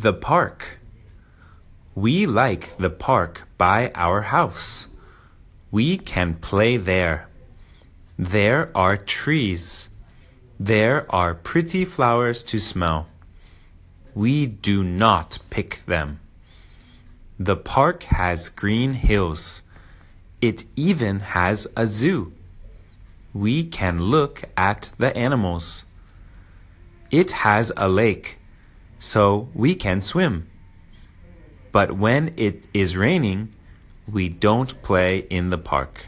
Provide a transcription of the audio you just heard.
The park. We like the park by our house. We can play there. There are trees. There are pretty flowers to smell. We do not pick them. The park has green hills. It even has a zoo. We can look at the animals. It has a lake, so we can swim. But when it is raining, we don't play in the park.